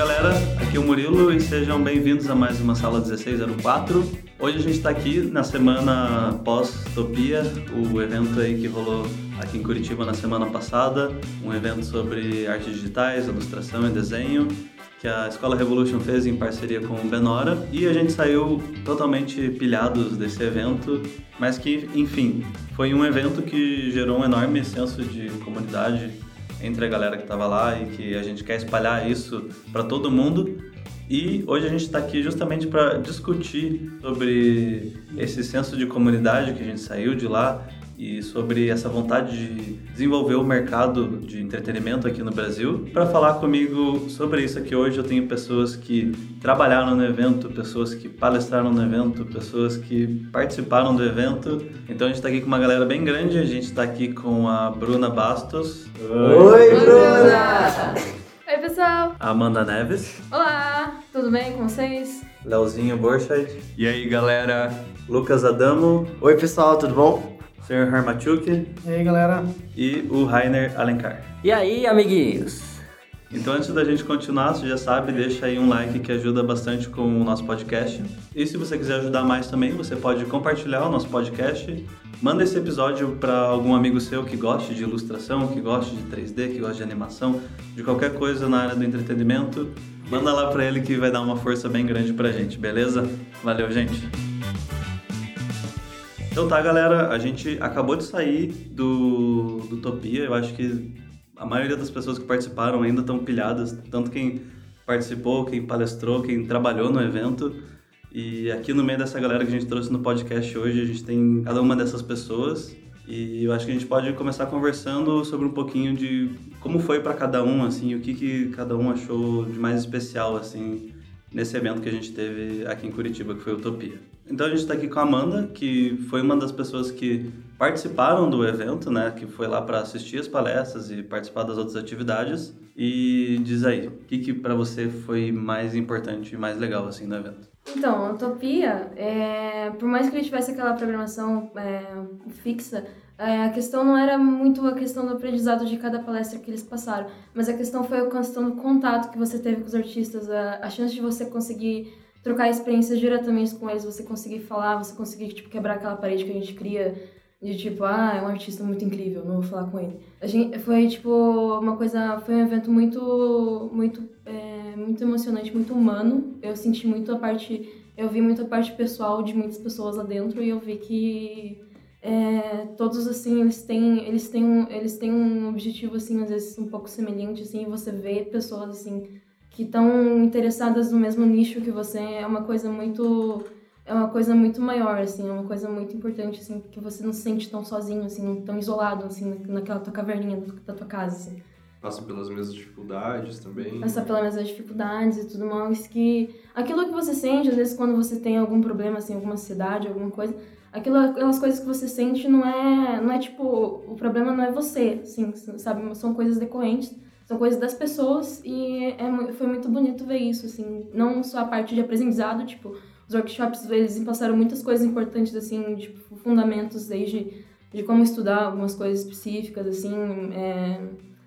galera, aqui é o Murilo e sejam bem-vindos a mais uma Sala 1604. Hoje a gente está aqui na semana pós-Topia, o evento aí que rolou aqui em Curitiba na semana passada, um evento sobre artes digitais, ilustração e desenho, que a Escola Revolution fez em parceria com o Benora, e a gente saiu totalmente pilhados desse evento, mas que, enfim, foi um evento que gerou um enorme senso de comunidade entre a galera que estava lá e que a gente quer espalhar isso para todo mundo. E hoje a gente está aqui justamente para discutir sobre esse senso de comunidade que a gente saiu de lá e sobre essa vontade de desenvolver o mercado de entretenimento aqui no Brasil. Para falar comigo sobre isso aqui hoje, eu tenho pessoas que trabalharam no evento, pessoas que palestraram no evento, pessoas que participaram do evento. Então a gente está aqui com uma galera bem grande. A gente está aqui com a Bruna Bastos. Oi, Oi Bruna! Oi, pessoal! A Amanda Neves. Olá, tudo bem com vocês? Leozinho Borchardt. E aí, galera? Lucas Adamo. Oi, pessoal, tudo bom? Sr. Harmachuk. E aí, galera? E o Rainer Alencar. E aí, amiguinhos? Então, antes da gente continuar, você já sabe, deixa aí um like que ajuda bastante com o nosso podcast. E se você quiser ajudar mais também, você pode compartilhar o nosso podcast. Manda esse episódio para algum amigo seu que goste de ilustração, que goste de 3D, que goste de animação, de qualquer coisa na área do entretenimento. Manda lá para ele que vai dar uma força bem grande pra gente, beleza? Valeu, gente! Então tá, galera, a gente acabou de sair do, do Utopia. Eu acho que a maioria das pessoas que participaram ainda estão pilhadas, tanto quem participou, quem palestrou, quem trabalhou no evento. E aqui no meio dessa galera que a gente trouxe no podcast hoje, a gente tem cada uma dessas pessoas. E eu acho que a gente pode começar conversando sobre um pouquinho de como foi para cada um, assim, o que, que cada um achou de mais especial, assim, nesse evento que a gente teve aqui em Curitiba, que foi Utopia. Então a gente está aqui com a Amanda, que foi uma das pessoas que participaram do evento, né? Que foi lá para assistir as palestras e participar das outras atividades. E diz aí, o que, que para você foi mais importante e mais legal assim no evento? Então, a Utopia, é, por mais que ele tivesse aquela programação é, fixa, é, a questão não era muito a questão do aprendizado de cada palestra que eles passaram, mas a questão foi a questão do contato que você teve com os artistas, a, a chance de você conseguir trocar experiências diretamente com eles, você conseguir falar, você conseguir, tipo, quebrar aquela parede que a gente cria de tipo, ah, é um artista muito incrível, não vou falar com ele. A gente, foi, tipo, uma coisa, foi um evento muito, muito, é, muito emocionante, muito humano. Eu senti muito a parte, eu vi muito a parte pessoal de muitas pessoas lá dentro e eu vi que é, todos, assim, eles têm, eles têm, um, eles têm um objetivo, assim, às vezes um pouco semelhante, assim, e você vê pessoas, assim, que estão interessadas no mesmo nicho que você é uma coisa muito é uma coisa muito maior assim é uma coisa muito importante assim porque você não se sente tão sozinho assim tão isolado assim naquela tua caverninha da tua casa assim. passa pelas mesmas dificuldades também passa pelas mesmas dificuldades e tudo mais que aquilo que você sente às vezes quando você tem algum problema assim alguma ansiedade alguma coisa aquilo aquelas coisas que você sente não é não é tipo o problema não é você assim sabe são coisas decorrentes são coisas das pessoas e é, foi muito bonito ver isso, assim, não só a parte de aprendizado, tipo, os workshops, eles passaram muitas coisas importantes, assim, tipo, fundamentos desde de como estudar algumas coisas específicas, assim, é,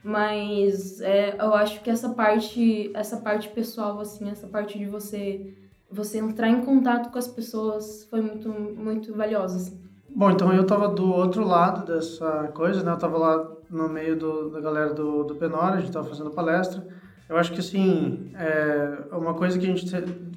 mas é, eu acho que essa parte, essa parte pessoal, assim, essa parte de você, você entrar em contato com as pessoas foi muito, muito valiosa, assim. Bom, então eu tava do outro lado dessa coisa, né? Eu tava lá no meio do, da galera do, do Penora, a gente tava fazendo palestra. Eu acho que, assim, é, uma coisa que a gente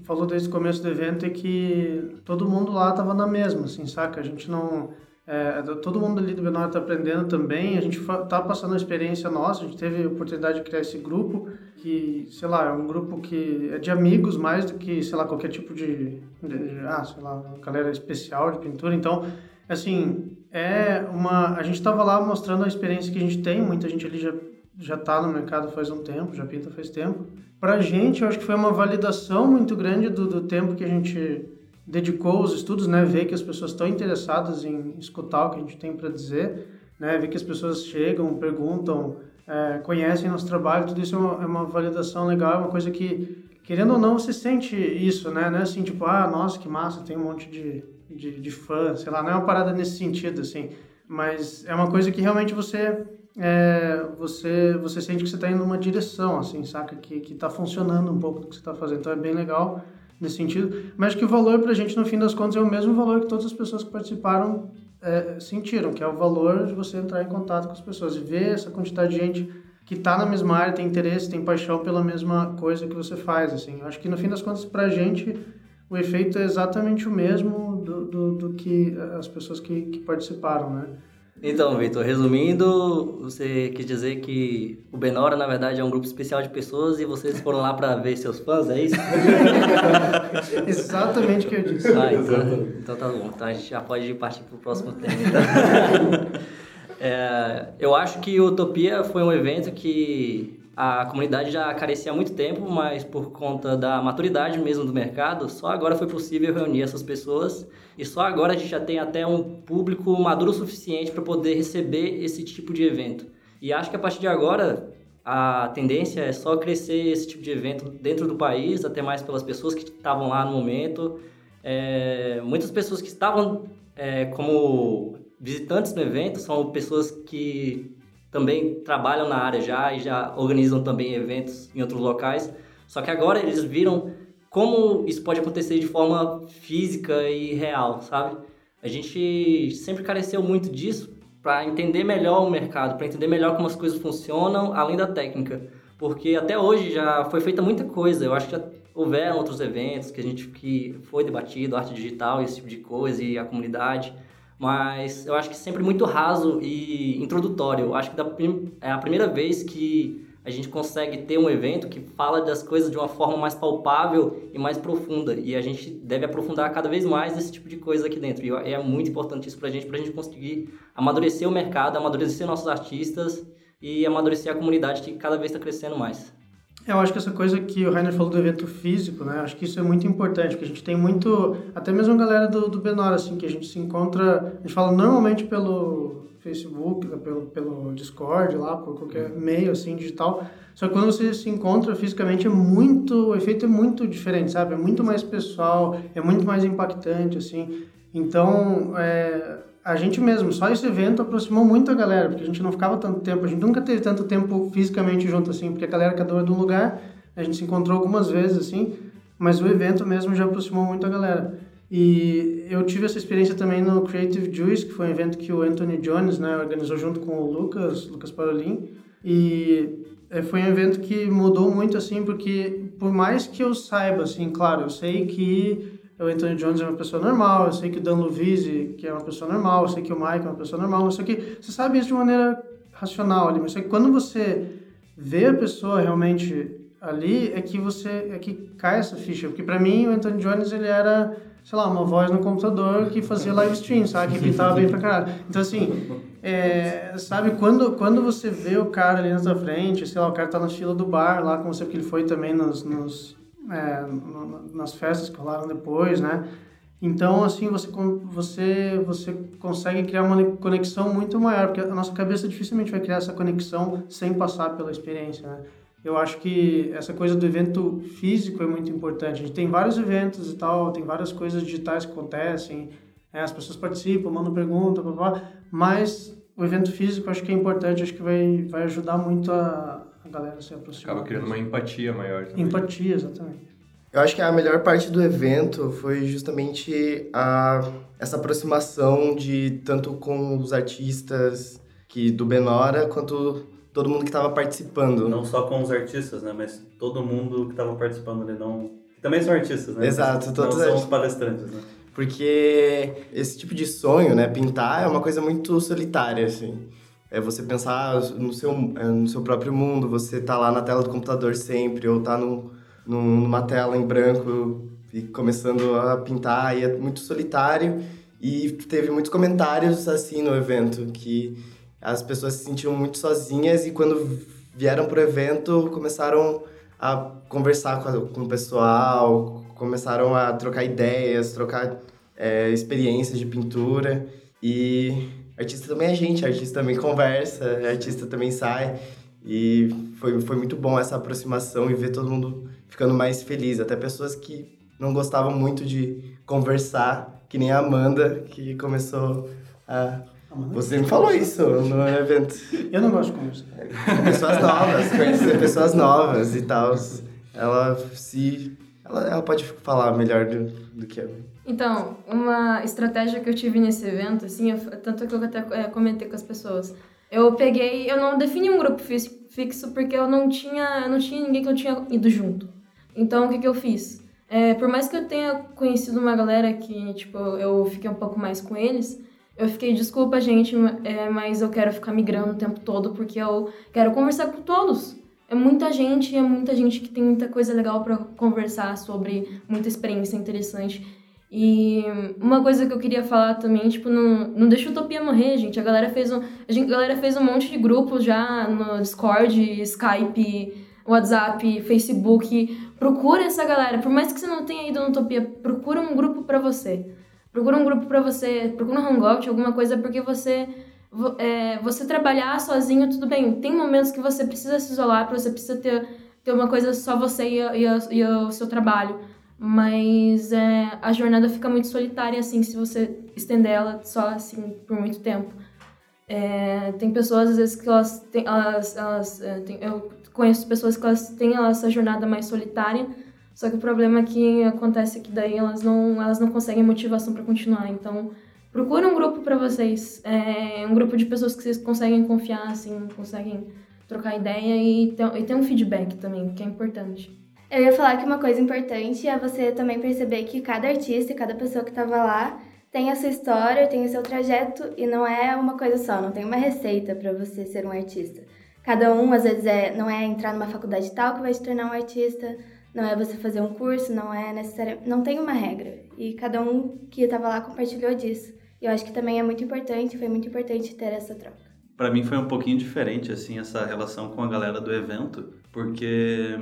falou desde o começo do evento é que todo mundo lá tava na mesma, assim, saca? A gente não... É, todo mundo ali do Benor tá aprendendo também, a gente tá passando a experiência nossa, a gente teve a oportunidade de criar esse grupo, que, sei lá, é um grupo que é de amigos mais do que, sei lá, qualquer tipo de, de ah, sei lá, galera especial de pintura, então assim, é uma. A gente estava lá mostrando a experiência que a gente tem, muita gente ali já já está no mercado faz um tempo, já pinta faz tempo. Para a gente, eu acho que foi uma validação muito grande do, do tempo que a gente dedicou aos estudos, né? Ver que as pessoas estão interessadas em escutar o que a gente tem para dizer, né? Ver que as pessoas chegam, perguntam, é, conhecem nosso trabalho, tudo isso é uma, é uma validação legal, é uma coisa que, querendo ou não, você sente isso, né? Não é assim, tipo, ah, nossa, que massa, tem um monte de de, de fã, sei lá, não é uma parada nesse sentido, assim, mas é uma coisa que realmente você é, você você sente que você está indo numa direção, assim, saca? Que, que tá funcionando um pouco do que você está fazendo. Então é bem legal nesse sentido. Mas que o valor para a gente, no fim das contas, é o mesmo valor que todas as pessoas que participaram é, sentiram, que é o valor de você entrar em contato com as pessoas e ver essa quantidade de gente que está na mesma área, tem interesse, tem paixão pela mesma coisa que você faz, assim. Acho que no fim das contas, para a gente, o efeito é exatamente o mesmo do, do, do que as pessoas que, que participaram, né? Então, Vitor, resumindo, você quis dizer que o Benora, na verdade, é um grupo especial de pessoas e vocês foram lá para ver seus fãs, é isso? Exatamente o que eu disse. Ah, então, então tá bom. Então a gente já pode partir para o próximo tema. Então. é, eu acho que o Utopia foi um evento que a comunidade já carecia há muito tempo, mas por conta da maturidade mesmo do mercado, só agora foi possível reunir essas pessoas e só agora a gente já tem até um público maduro o suficiente para poder receber esse tipo de evento. E acho que a partir de agora a tendência é só crescer esse tipo de evento dentro do país, até mais pelas pessoas que estavam lá no momento. É, muitas pessoas que estavam é, como visitantes no evento são pessoas que também trabalham na área já e já organizam também eventos em outros locais. Só que agora eles viram como isso pode acontecer de forma física e real, sabe? A gente sempre careceu muito disso para entender melhor o mercado, para entender melhor como as coisas funcionam, além da técnica. Porque até hoje já foi feita muita coisa. Eu acho que já houveram outros eventos que a gente que foi debatido, arte digital, esse tipo de coisa e a comunidade mas eu acho que sempre muito raso e introdutório. Eu acho que é a primeira vez que a gente consegue ter um evento que fala das coisas de uma forma mais palpável e mais profunda. E a gente deve aprofundar cada vez mais esse tipo de coisa aqui dentro. E é muito importante isso para a gente, para a gente conseguir amadurecer o mercado, amadurecer nossos artistas e amadurecer a comunidade que cada vez está crescendo mais. Eu acho que essa coisa que o Rainer falou do evento físico, né? Acho que isso é muito importante, porque a gente tem muito, até mesmo a galera do, do Benor, assim, que a gente se encontra, a gente fala normalmente pelo Facebook, né? pelo, pelo Discord lá, por qualquer meio, assim, digital. Só que quando você se encontra fisicamente é muito, o efeito é muito diferente, sabe? É muito mais pessoal, é muito mais impactante, assim. Então, é, a gente mesmo, só esse evento aproximou muito a galera, porque a gente não ficava tanto tempo, a gente nunca teve tanto tempo fisicamente junto assim, porque a galera cada é de um lugar, a gente se encontrou algumas vezes assim, mas o evento mesmo já aproximou muito a galera. E eu tive essa experiência também no Creative Juice, que foi um evento que o Anthony Jones né, organizou junto com o Lucas, Lucas Parolin, e eh, foi um evento que mudou muito assim, porque por mais que eu saiba, assim, claro, eu sei que o Anthony Jones é uma pessoa normal, eu sei que o Dan Luvise, que é uma pessoa normal, eu sei que o Mike é uma pessoa normal, só que você sabe isso de maneira racional ali, mas só que quando você vê a pessoa realmente ali, é que você, é que cai essa ficha, porque para mim o Anthony Jones, ele era, sei lá, uma voz no computador que fazia live stream, sabe, que pintava bem pra caralho. Então assim, é, sabe, quando, quando você vê o cara ali na sua frente, sei lá, o cara tá na fila do bar lá com você, porque ele foi também nos, nos é, nas festas que rolaram depois, né? Então, assim, você, você, você consegue criar uma conexão muito maior, porque a nossa cabeça dificilmente vai criar essa conexão sem passar pela experiência, né? Eu acho que essa coisa do evento físico é muito importante. A gente tem vários eventos e tal, tem várias coisas digitais que acontecem, né? as pessoas participam, mandam perguntas, blá, blá, mas o evento físico acho que é importante, acho que vai, vai ajudar muito a, a galera se aproximar. Acaba criando uma empatia maior também. Empatia, exatamente. Eu acho que a melhor parte do evento foi justamente a, essa aproximação de tanto com os artistas que do Benora quanto todo mundo que estava participando. Não só com os artistas, né, mas todo mundo que estava participando ali não também são artistas, né? Exato, todos não são os palestrantes, né? Porque esse tipo de sonho, né, pintar é uma coisa muito solitária assim. É você pensar no seu, é, no seu próprio mundo, você tá lá na tela do computador sempre, ou tá no, no, numa tela em branco e começando a pintar, e é muito solitário. E teve muitos comentários assim no evento, que as pessoas se sentiam muito sozinhas e quando vieram pro evento começaram a conversar com, a, com o pessoal, começaram a trocar ideias, trocar é, experiências de pintura. E artista também é gente, artista também conversa, artista também sai. E foi, foi muito bom essa aproximação e ver todo mundo ficando mais feliz. Até pessoas que não gostavam muito de conversar, que nem a Amanda, que começou a, Você me falou isso no evento. Eu não gosto de conversar. Pessoas novas, conhecer pessoas novas e tal. Ela se. Ela, ela pode falar melhor do, do que eu. Então, uma estratégia que eu tive nesse evento, assim, eu, tanto que eu até é, comentei com as pessoas. Eu peguei, eu não defini um grupo fixo porque eu não tinha, não tinha ninguém que eu tinha ido junto. Então, o que que eu fiz? É, por mais que eu tenha conhecido uma galera que, tipo, eu fiquei um pouco mais com eles, eu fiquei, desculpa, gente, é, mas eu quero ficar migrando o tempo todo porque eu quero conversar com todos. É muita gente, é muita gente que tem muita coisa legal para conversar sobre, muita experiência interessante. E uma coisa que eu queria falar também, tipo, não, não deixa a Utopia morrer, gente. A galera fez um, a, gente, a galera fez um monte de grupos já no Discord, Skype, WhatsApp, Facebook. Procura essa galera. Por mais que você não tenha ido na Utopia, procura um grupo para você. Procura um grupo para você, procura um hangout, alguma coisa, porque você é, você trabalhar sozinho, tudo bem. Tem momentos que você precisa se isolar, você precisa ter, ter uma coisa só você e, e, e o seu trabalho. Mas é, a jornada fica muito solitária, assim, se você estender ela só, assim, por muito tempo. É, tem pessoas, às vezes, que elas têm... Elas, elas, é, tem, eu conheço pessoas que elas têm essa jornada mais solitária, só que o problema é que acontece que daí elas não, elas não conseguem motivação para continuar. Então, procura um grupo para vocês, é, um grupo de pessoas que vocês conseguem confiar, assim, conseguem trocar ideia e ter, e ter um feedback também, que é importante. Eu ia falar que uma coisa importante é você também perceber que cada artista e cada pessoa que estava lá tem a sua história, tem o seu trajeto e não é uma coisa só, não tem uma receita para você ser um artista. Cada um, às vezes, é, não é entrar numa faculdade tal que vai te tornar um artista, não é você fazer um curso, não é necessariamente. Não tem uma regra. E cada um que estava lá compartilhou disso. E eu acho que também é muito importante, foi muito importante ter essa troca. Para mim foi um pouquinho diferente, assim, essa relação com a galera do evento, porque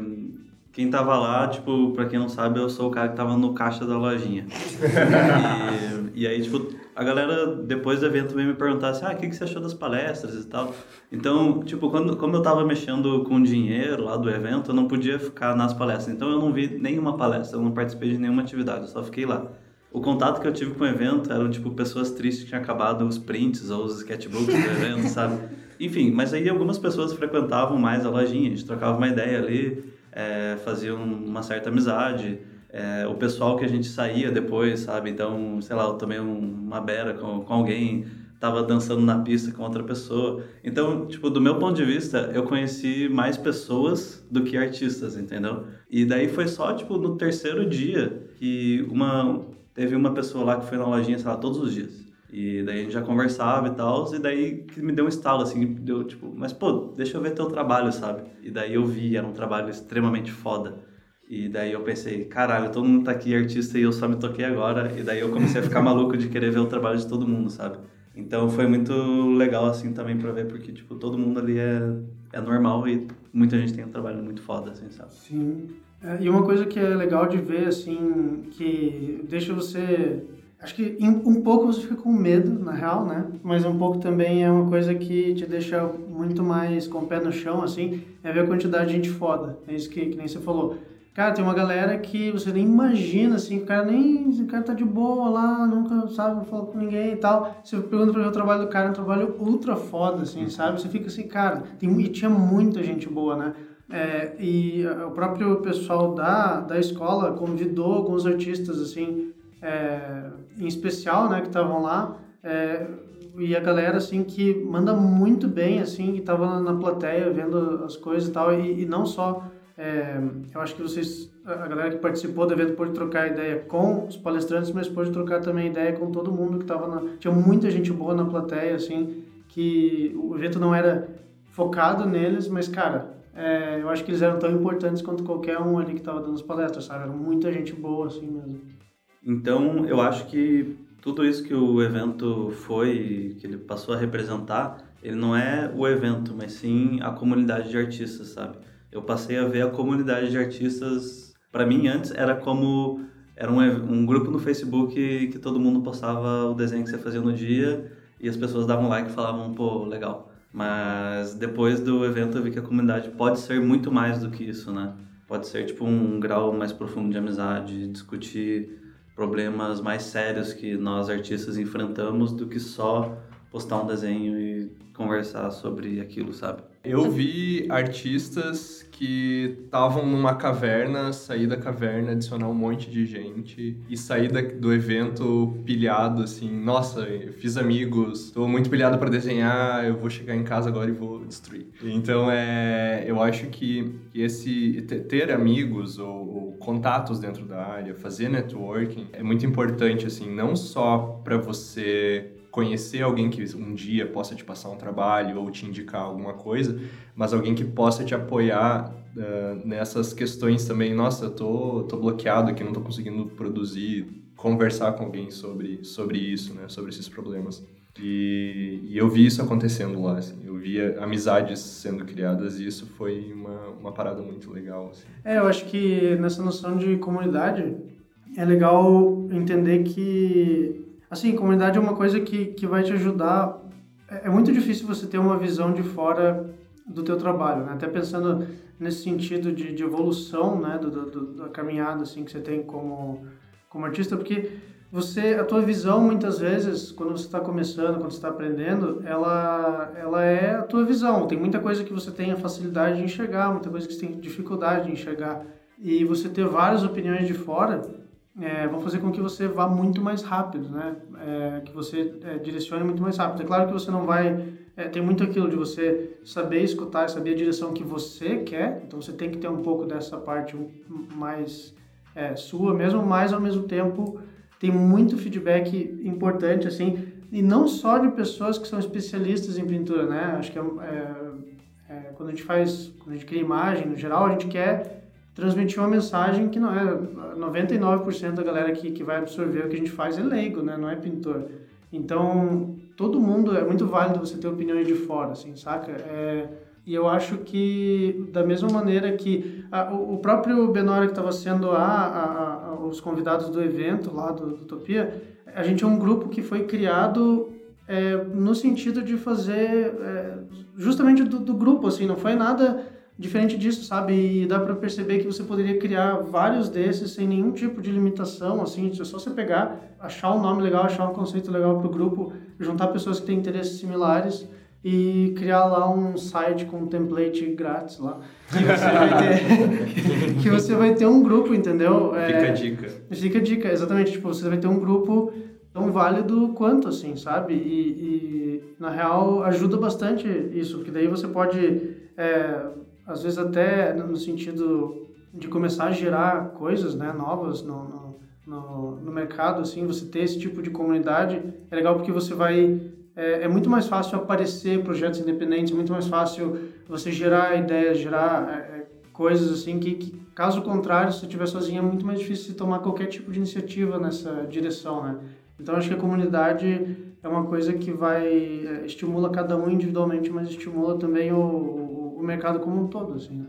quem tava lá, tipo, pra quem não sabe, eu sou o cara que tava no caixa da lojinha. e, e, aí, tipo, a galera depois do evento veio me perguntar assim, ah, o que, que você achou das palestras e tal. Então, tipo, quando, como eu tava mexendo com dinheiro lá do evento, eu não podia ficar nas palestras. Então eu não vi nenhuma palestra, eu não participei de nenhuma atividade, eu só fiquei lá. O contato que eu tive com o evento eram, tipo, pessoas tristes que tinham acabado os prints ou os sketchbooks do evento, sabe? Enfim, mas aí algumas pessoas frequentavam mais a lojinha, a gente trocava uma ideia ali, é, uma certa amizade. É, o pessoal que a gente saía depois, sabe? Então, sei lá, eu tomei uma beira com, com alguém, tava dançando na pista com outra pessoa. Então, tipo, do meu ponto de vista, eu conheci mais pessoas do que artistas, entendeu? E daí foi só, tipo, no terceiro dia que uma... Teve uma pessoa lá que foi na lojinha, sei lá, todos os dias. E daí a gente já conversava e tal, e daí que me deu um estalo, assim, deu tipo, mas pô, deixa eu ver teu trabalho, sabe? E daí eu vi, era um trabalho extremamente foda. E daí eu pensei, caralho, todo mundo tá aqui artista e eu só me toquei agora. E daí eu comecei a ficar maluco de querer ver o trabalho de todo mundo, sabe? Então foi muito legal, assim, também pra ver, porque, tipo, todo mundo ali é, é normal e muita gente tem um trabalho muito foda, assim, sabe? Sim. É, e uma coisa que é legal de ver, assim, que deixa você Acho que um pouco você fica com medo, na real, né? Mas um pouco também é uma coisa que te deixa muito mais com o pé no chão, assim, é ver a quantidade de gente foda. É isso que, que nem você falou. Cara, tem uma galera que você nem imagina, assim, o cara nem. O cara tá de boa lá, nunca sabe falar com ninguém e tal. Você pergunta pra ver o trabalho do cara, é um trabalho ultra foda, assim, sabe? Você fica assim, cara, tem, e tinha muita gente boa, né? É, e o próprio pessoal da, da escola convidou alguns artistas, assim, é, em especial, né, que estavam lá, é, e a galera, assim, que manda muito bem, assim, que estava na plateia vendo as coisas e tal, e, e não só, é, eu acho que vocês, a galera que participou do evento pôde trocar ideia com os palestrantes, mas pôde trocar também ideia com todo mundo que estava na... Tinha muita gente boa na plateia, assim, que o evento não era focado neles, mas, cara, é, eu acho que eles eram tão importantes quanto qualquer um ali que estava dando as palestras, sabe? Era muita gente boa, assim mesmo. Então, eu acho que tudo isso que o evento foi, que ele passou a representar, ele não é o evento, mas sim a comunidade de artistas, sabe? Eu passei a ver a comunidade de artistas, para mim antes era como era um, um grupo no Facebook que todo mundo postava o desenho que você fazia no dia e as pessoas davam like e falavam, pô, legal. Mas depois do evento eu vi que a comunidade pode ser muito mais do que isso, né? Pode ser tipo um grau mais profundo de amizade, discutir problemas mais sérios que nós artistas enfrentamos do que só postar um desenho e conversar sobre aquilo, sabe? Eu vi artistas que estavam numa caverna, sair da caverna, adicionar um monte de gente e sair da, do evento pilhado, assim, nossa, eu fiz amigos, estou muito pilhado para desenhar, eu vou chegar em casa agora e vou destruir. Então, é, eu acho que esse ter amigos ou, ou contatos dentro da área, fazer networking é muito importante, assim, não só para você conhecer alguém que um dia possa te passar um trabalho ou te indicar alguma coisa, mas alguém que possa te apoiar uh, nessas questões também. Nossa, tô, tô bloqueado aqui, não tô conseguindo produzir, conversar com alguém sobre, sobre isso, né? Sobre esses problemas. E, e eu vi isso acontecendo lá, assim. Eu via amizades sendo criadas e isso foi uma, uma parada muito legal, assim. É, eu acho que nessa noção de comunidade é legal entender que Assim, comunidade é uma coisa que, que vai te ajudar. É, é muito difícil você ter uma visão de fora do teu trabalho, né? Até pensando nesse sentido de, de evolução, né? Do, do, da caminhada, assim, que você tem como, como artista, porque você, a tua visão, muitas vezes, quando você está começando, quando você está aprendendo, ela, ela é a tua visão. Tem muita coisa que você tem a facilidade de enxergar, muita coisa que você tem dificuldade de enxergar. E você ter várias opiniões de fora é, vão fazer com que você vá muito mais rápido, né? É, que você é, direcione muito mais rápido. É claro que você não vai... É, tem muito aquilo de você saber escutar, saber a direção que você quer, então você tem que ter um pouco dessa parte mais é, sua mesmo, mas ao mesmo tempo tem muito feedback importante, assim, e não só de pessoas que são especialistas em pintura, né? Acho que é, é, quando a gente faz, quando a gente cria imagem, no geral, a gente quer transmitir uma mensagem que não é 99% da galera que, que vai absorver o que a gente faz é leigo, né? Não é pintor. Então, todo mundo é muito válido você ter opiniões de fora, assim, saca? É, e eu acho que da mesma maneira que a, o, próprio Benora que estava sendo a, a, a, os convidados do evento lá do, do Utopia, a gente é um grupo que foi criado é, no sentido de fazer é, justamente do, do grupo, assim, não foi nada diferente disso, sabe? E dá para perceber que você poderia criar vários desses sem nenhum tipo de limitação, assim, é só você pegar, achar um nome legal, achar um conceito legal para o grupo, juntar pessoas que têm interesses similares e criar lá um site com um template grátis lá. Que você vai ter que você vai ter um grupo entendeu? Fica é, a dica. Fica a dica exatamente tipo você vai ter um grupo tão válido quanto assim sabe? E, e na real ajuda bastante isso porque daí você pode é, às vezes até no sentido de começar a gerar coisas né, novas no, no, no, no mercado, assim, você ter esse tipo de comunidade é legal porque você vai é, é, muito mais fácil aparecer projetos independentes, é muito mais fácil você gerar ideias, gerar é, é coisas assim que, que, caso contrário, se você estiver sozinho, é muito mais difícil de tomar qualquer tipo de iniciativa nessa direção, né? Então, acho que a comunidade é uma coisa que vai é, estimula cada um individualmente, mas estimula também o, mercado como um todo, assim, né?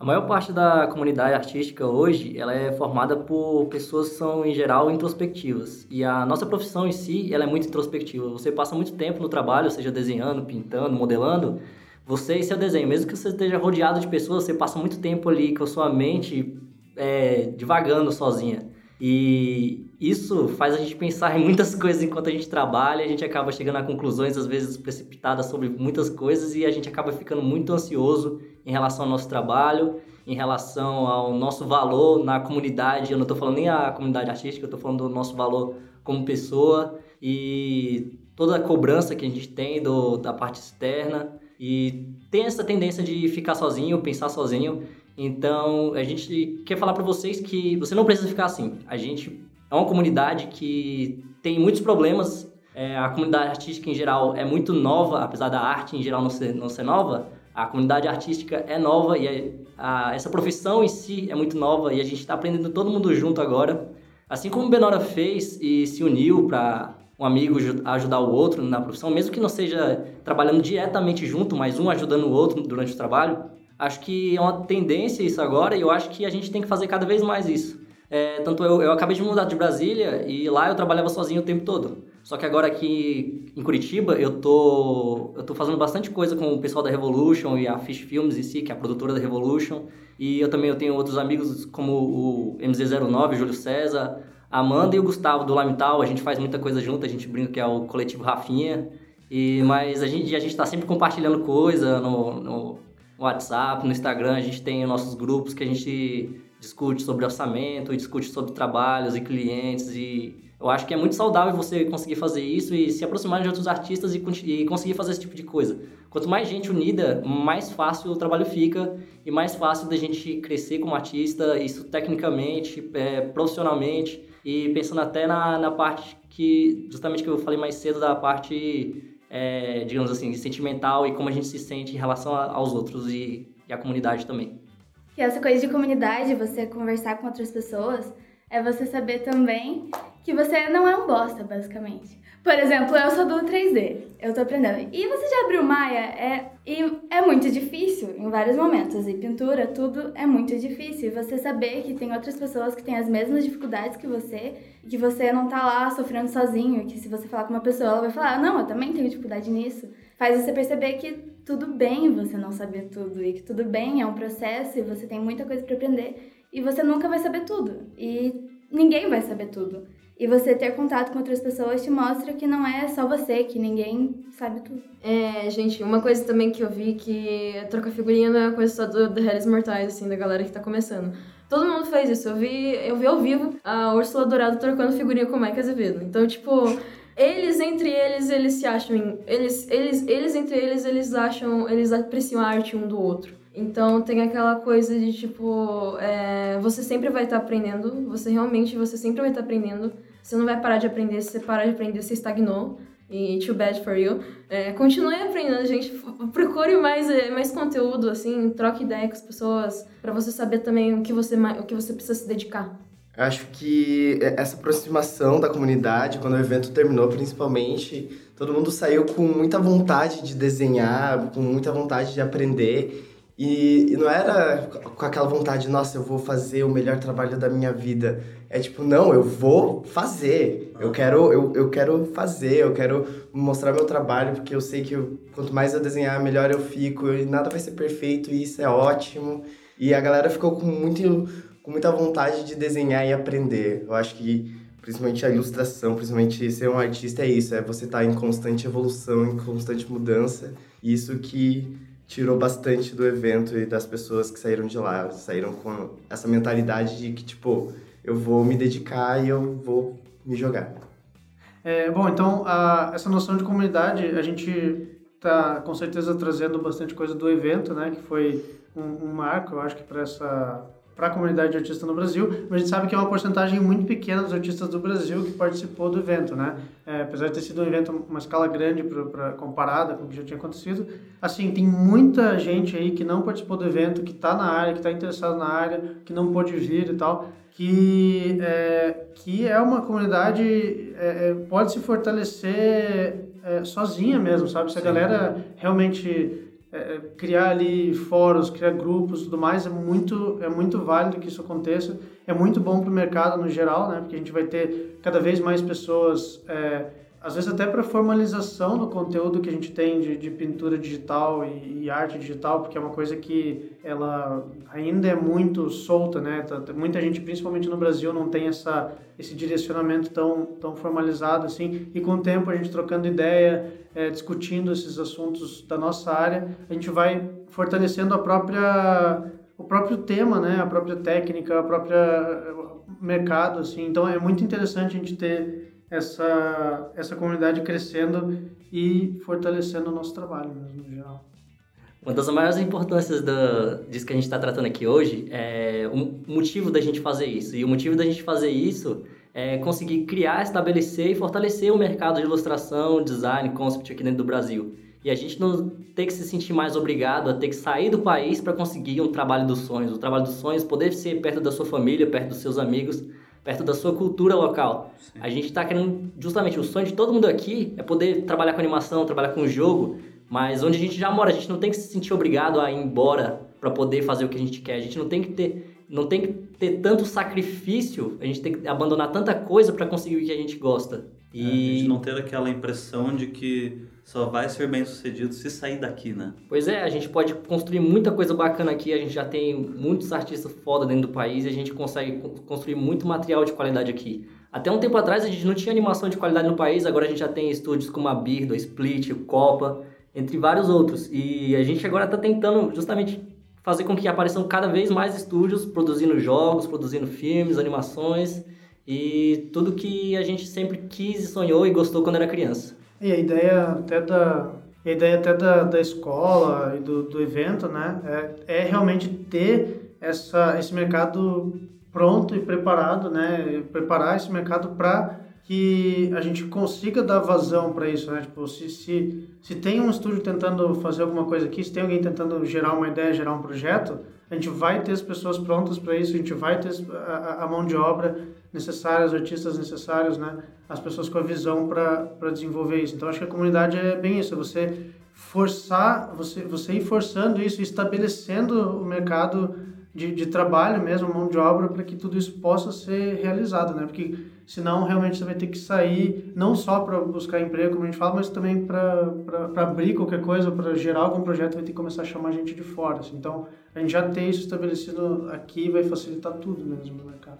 A maior parte da comunidade artística hoje, ela é formada por pessoas que são, em geral, introspectivas. E a nossa profissão em si, ela é muito introspectiva. Você passa muito tempo no trabalho, seja desenhando, pintando, modelando, você e seu desenho. Mesmo que você esteja rodeado de pessoas, você passa muito tempo ali com a sua mente é, divagando sozinha. E isso faz a gente pensar em muitas coisas enquanto a gente trabalha, a gente acaba chegando a conclusões às vezes precipitadas sobre muitas coisas e a gente acaba ficando muito ansioso em relação ao nosso trabalho, em relação ao nosso valor na comunidade. Eu não estou falando nem a comunidade artística, eu estou falando do nosso valor como pessoa e toda a cobrança que a gente tem do, da parte externa. E tem essa tendência de ficar sozinho, pensar sozinho. Então, a gente quer falar para vocês que você não precisa ficar assim. A gente é uma comunidade que tem muitos problemas. É, a comunidade artística em geral é muito nova, apesar da arte em geral não ser, não ser nova. A comunidade artística é nova e a, essa profissão em si é muito nova e a gente está aprendendo todo mundo junto agora. Assim como Benora fez e se uniu para um amigo ajudar o outro na profissão, mesmo que não seja trabalhando diretamente junto, mas um ajudando o outro durante o trabalho, Acho que é uma tendência isso agora e eu acho que a gente tem que fazer cada vez mais isso. É, tanto eu, eu acabei de mudar de Brasília e lá eu trabalhava sozinho o tempo todo. Só que agora aqui em Curitiba eu tô, eu tô fazendo bastante coisa com o pessoal da Revolution e a Fish Films em si, que é a produtora da Revolution. E eu também eu tenho outros amigos como o MZ09, o Júlio César, a Amanda e o Gustavo do Lamital. A gente faz muita coisa junto, a gente brinca que é o coletivo Rafinha. E, mas a gente, a gente tá sempre compartilhando coisa no, no WhatsApp, no Instagram, a gente tem nossos grupos que a gente discute sobre orçamento, discute sobre trabalhos e clientes e eu acho que é muito saudável você conseguir fazer isso e se aproximar de outros artistas e, e, conseguir fazer esse tipo de coisa. Quanto mais gente unida, mais fácil o trabalho fica e mais fácil da gente crescer como artista, isso tecnicamente, é, profissionalmente e pensando até na, na parte que, justamente que eu falei mais cedo, da parte, é, digamos assim, sentimental e como a gente se sente em relação a, aos outros e, e à comunidade também. E essa coisa de comunidade, você conversar com outras pessoas, é você saber também que você não é um bosta, basicamente. Por exemplo, eu sou do 3D, eu tô aprendendo. E você já abriu Maia? É, é muito difícil em vários momentos. E pintura, tudo é muito difícil. E você saber que tem outras pessoas que têm as mesmas dificuldades que você, que você não tá lá sofrendo sozinho, que se você falar com uma pessoa, ela vai falar: Não, eu também tenho dificuldade nisso. Faz você perceber que tudo bem você não saber tudo, e que tudo bem, é um processo, e você tem muita coisa para aprender. E você nunca vai saber tudo. E ninguém vai saber tudo. E você ter contato com outras pessoas te mostra que não é só você, que ninguém sabe tudo. É, gente, uma coisa também que eu vi que trocar figurinha não é uma coisa só do, do Réis Mortais, assim, da galera que tá começando. Todo mundo faz isso. Eu vi, eu vi ao vivo a Úrsula Dourado trocando figurinha com o Mike Azevedo. Então, tipo, eles entre eles, eles se acham. Eles, eles, eles entre eles, eles acham. Eles apreciam a arte um do outro. Então tem aquela coisa de tipo, é, você sempre vai estar tá aprendendo, você realmente, você sempre vai estar tá aprendendo. Você não vai parar de aprender, se você parar de aprender, você estagnou. E too bad for you. É, continue aprendendo, gente. Procure mais, é, mais conteúdo, assim, troque ideia com as pessoas, para você saber também o que você, o que você precisa se dedicar. Acho que essa aproximação da comunidade, quando o evento terminou, principalmente, todo mundo saiu com muita vontade de desenhar, com muita vontade de aprender. E, e, não era com aquela vontade, nossa, eu vou fazer o melhor trabalho da minha vida. É tipo, não, eu vou fazer. Eu quero, eu, eu quero fazer, eu quero mostrar meu trabalho, porque eu sei que eu, quanto mais eu desenhar, melhor eu fico. E nada vai ser perfeito, e isso é ótimo. E a galera ficou com, muito, com muita vontade de desenhar e aprender. Eu acho que principalmente a ilustração, principalmente ser um artista é isso, é você estar tá em constante evolução, em constante mudança. Isso que tirou bastante do evento e das pessoas que saíram de lá. Saíram com essa mentalidade de que, tipo, eu vou me dedicar e eu vou me jogar. É, bom, então, a, essa noção de comunidade, a gente tá com certeza trazendo bastante coisa do evento, né? Que foi um, um marco, eu acho que para essa para a comunidade de artistas no Brasil, mas a gente sabe que é uma porcentagem muito pequena dos artistas do Brasil que participou do evento, né? É, apesar de ter sido um evento uma escala grande para comparada com o que já tinha acontecido, assim tem muita gente aí que não participou do evento, que está na área, que está interessado na área, que não pôde vir e tal, que é, que é uma comunidade é, é pode se fortalecer é, sozinha mesmo, sabe? Se a galera realmente é, é, criar ali fóruns, criar grupos, tudo mais é muito é muito válido que isso aconteça. É muito bom para o mercado no geral, né? Porque a gente vai ter cada vez mais pessoas é, às vezes até para formalização do conteúdo que a gente tem de, de pintura digital e, e, arte digital, porque é uma coisa que ela ainda é muito solta, né? Tá, muita gente, principalmente no Brasil, não tem essa, esse direcionamento tão, tão formalizado assim. E com o tempo, a gente trocando ideia, é, discutindo esses assuntos da nossa área, a gente vai fortalecendo a própria o próprio tema, né? A própria técnica, a própria mercado, assim. Então é muito interessante a gente ter essa, essa comunidade crescendo e fortalecendo o nosso trabalho mesmo, no geral. Uma das maiores importâncias do, disso que a gente está tratando aqui hoje é o motivo da gente fazer isso. E o motivo da gente fazer isso é conseguir criar, estabelecer e fortalecer o mercado de ilustração, design, concept aqui dentro do Brasil. E a gente não ter que se sentir mais obrigado a ter que sair do país para conseguir um trabalho dos sonhos. O trabalho dos sonhos poder ser perto da sua família, perto dos seus amigos, perto da sua cultura local. Sim. A gente está querendo, justamente, o sonho de todo mundo aqui é poder trabalhar com animação, trabalhar com jogo, mas onde a gente já mora, a gente não tem que se sentir obrigado a ir embora para poder fazer o que a gente quer. A gente não tem que ter, não tem que ter tanto sacrifício, a gente tem que abandonar tanta coisa para conseguir o que a gente gosta. E... É, a gente não ter aquela impressão de que só vai ser bem sucedido se sair daqui, né? Pois é, a gente pode construir muita coisa bacana aqui, a gente já tem muitos artistas foda dentro do país e a gente consegue construir muito material de qualidade aqui. Até um tempo atrás a gente não tinha animação de qualidade no país, agora a gente já tem estúdios como a Birdo, a Split, o Copa, entre vários outros. E a gente agora está tentando justamente fazer com que apareçam cada vez mais estúdios produzindo jogos, produzindo filmes, animações e tudo que a gente sempre quis e sonhou e gostou quando era criança. E a ideia até da, a ideia até da, da escola e do, do evento, né, é, é realmente ter essa, esse mercado pronto e preparado, né, preparar esse mercado para que a gente consiga dar vazão para isso, né? Tipo, se, se, se tem um estúdio tentando fazer alguma coisa aqui, se tem alguém tentando gerar uma ideia, gerar um projeto, a gente vai ter as pessoas prontas para isso, a gente vai ter a, a, mão de obra necessária, os artistas necessários, né? As pessoas com a visão para desenvolver isso. Então, acho que a comunidade é bem isso, é você forçar, você, você ir forçando isso, estabelecendo o mercado de, de trabalho mesmo, mão de obra, para que tudo isso possa ser realizado, né? Porque senão realmente você vai ter que sair não só para buscar emprego, como a gente fala, mas também para abrir qualquer coisa, para gerar algum projeto, vai ter que começar a chamar gente de fora. Assim. Então, a gente já tem isso estabelecido aqui vai facilitar tudo mesmo no mercado.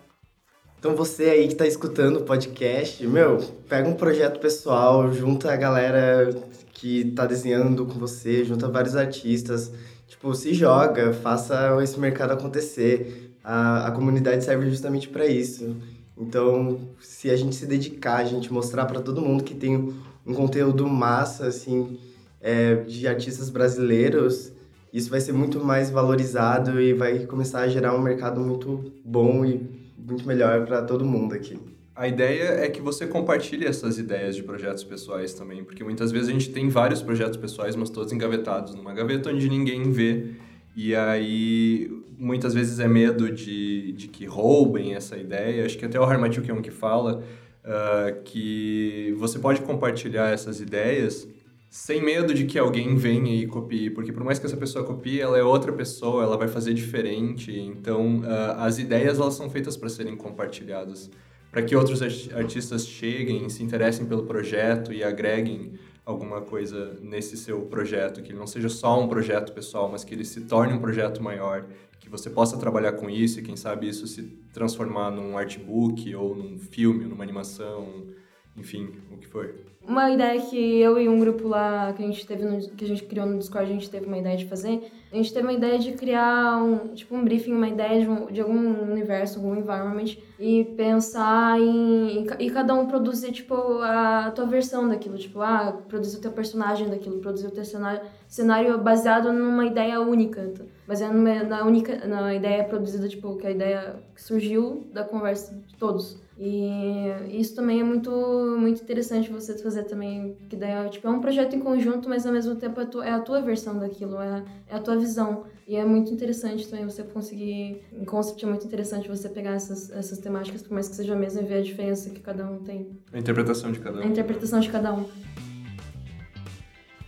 Então você aí que está escutando o podcast, meu, pega um projeto pessoal, junta a galera que está desenhando com você, junta vários artistas, tipo, se joga, faça esse mercado acontecer. A, a comunidade serve justamente para isso. Então, se a gente se dedicar, a gente mostrar para todo mundo que tem um conteúdo massa, assim, é, de artistas brasileiros, isso vai ser muito mais valorizado e vai começar a gerar um mercado muito bom e muito melhor para todo mundo aqui. A ideia é que você compartilhe essas ideias de projetos pessoais também, porque muitas vezes a gente tem vários projetos pessoais, mas todos engavetados numa gaveta onde ninguém vê. E aí muitas vezes é medo de, de que roubem essa ideia. Acho que até o Harmatik é um que fala uh, que você pode compartilhar essas ideias sem medo de que alguém venha e copie, porque por mais que essa pessoa copie, ela é outra pessoa, ela vai fazer diferente. Então, uh, as ideias elas são feitas para serem compartilhadas, para que outros artistas cheguem, se interessem pelo projeto e agreguem alguma coisa nesse seu projeto, que ele não seja só um projeto pessoal, mas que ele se torne um projeto maior, que você possa trabalhar com isso e quem sabe isso se transformar num artbook ou num filme, numa animação, enfim, o que for. Uma ideia que eu e um grupo lá que a gente teve no, que a gente criou no Discord, a gente teve uma ideia de fazer. A gente teve uma ideia de criar um, tipo um briefing, uma ideia de, um, de algum universo, algum environment e pensar em e cada um produzir tipo a tua versão daquilo, tipo, ah, produzir o teu personagem daquilo, produzir o teu cenário, cenário baseado numa ideia única, baseado numa, na única na ideia produzida tipo que a ideia que surgiu da conversa de todos. E isso também é muito, muito interessante você fazer também, que daí é, tipo, é um projeto em conjunto, mas ao mesmo tempo é a tua, é a tua versão daquilo, é, é a tua visão. E é muito interessante também você conseguir, em concept é muito interessante você pegar essas, essas temáticas, por mais que seja a mesma, e ver a diferença que cada um tem. A interpretação de cada um. A interpretação de cada um.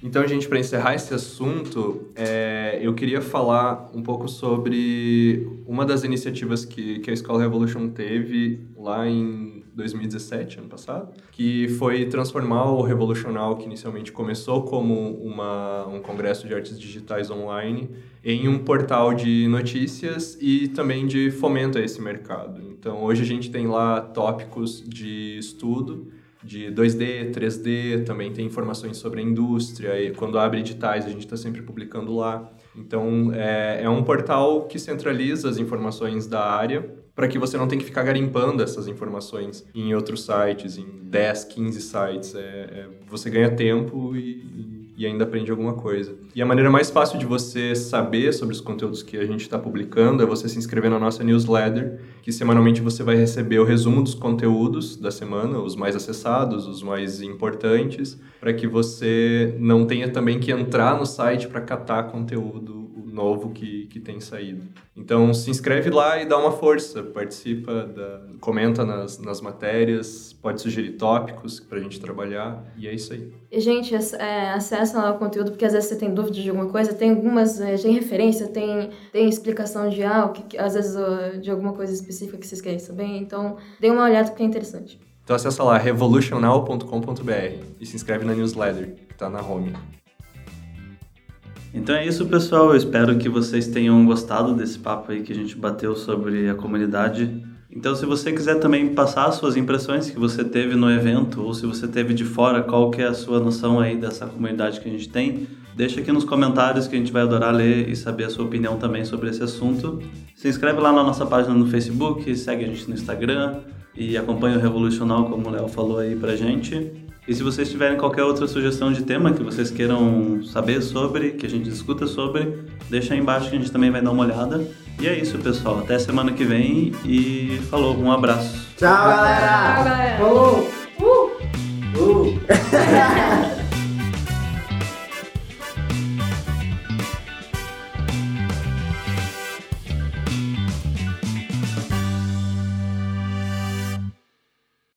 Então, gente, para encerrar esse assunto, é, eu queria falar um pouco sobre uma das iniciativas que, que a Escola Revolution teve lá em 2017, ano passado, que foi transformar o Revolucional, que inicialmente começou como uma, um congresso de artes digitais online, em um portal de notícias e também de fomento a esse mercado. Então, hoje a gente tem lá tópicos de estudo de 2D, 3D, também tem informações sobre a indústria, e quando abre editais a gente está sempre publicando lá. Então, é, é um portal que centraliza as informações da área para que você não tenha que ficar garimpando essas informações em outros sites, em 10, 15 sites. É, é, você ganha tempo e, e ainda aprende alguma coisa. E a maneira mais fácil de você saber sobre os conteúdos que a gente está publicando é você se inscrever na nossa newsletter, que semanalmente você vai receber o resumo dos conteúdos da semana, os mais acessados, os mais importantes, para que você não tenha também que entrar no site para catar conteúdo novo que, que tem saído. Então se inscreve lá e dá uma força, participa, da, comenta nas, nas matérias, pode sugerir tópicos para a gente trabalhar e é isso aí. E, gente, é, acessa lá o conteúdo, porque às vezes você tem dúvida de alguma coisa, tem algumas, é, tem referência, tem, tem explicação de algo, que, às vezes de alguma coisa específica que vocês querem saber, então dê uma olhada porque é interessante. Então acessa lá revolutional.com.br e se inscreve na newsletter, que está na home. Então é isso, pessoal. Eu espero que vocês tenham gostado desse papo aí que a gente bateu sobre a comunidade Então, se você quiser também passar as suas impressões que você teve no evento, ou se você teve de fora, qual que é a sua noção aí dessa comunidade que a gente tem, deixa aqui nos comentários que a gente vai adorar ler e saber a sua opinião também sobre esse assunto. Se inscreve lá na nossa página no Facebook, segue a gente no Instagram e acompanha o Revolucional, como o Léo falou aí pra gente. E se vocês tiverem qualquer outra sugestão de tema que vocês queiram saber sobre, que a gente discuta sobre, deixa aí embaixo que a gente também vai dar uma olhada. E é isso, pessoal. Até semana que vem e falou, um abraço. Tchau, galera! Tchau, galera. Falou! Uh!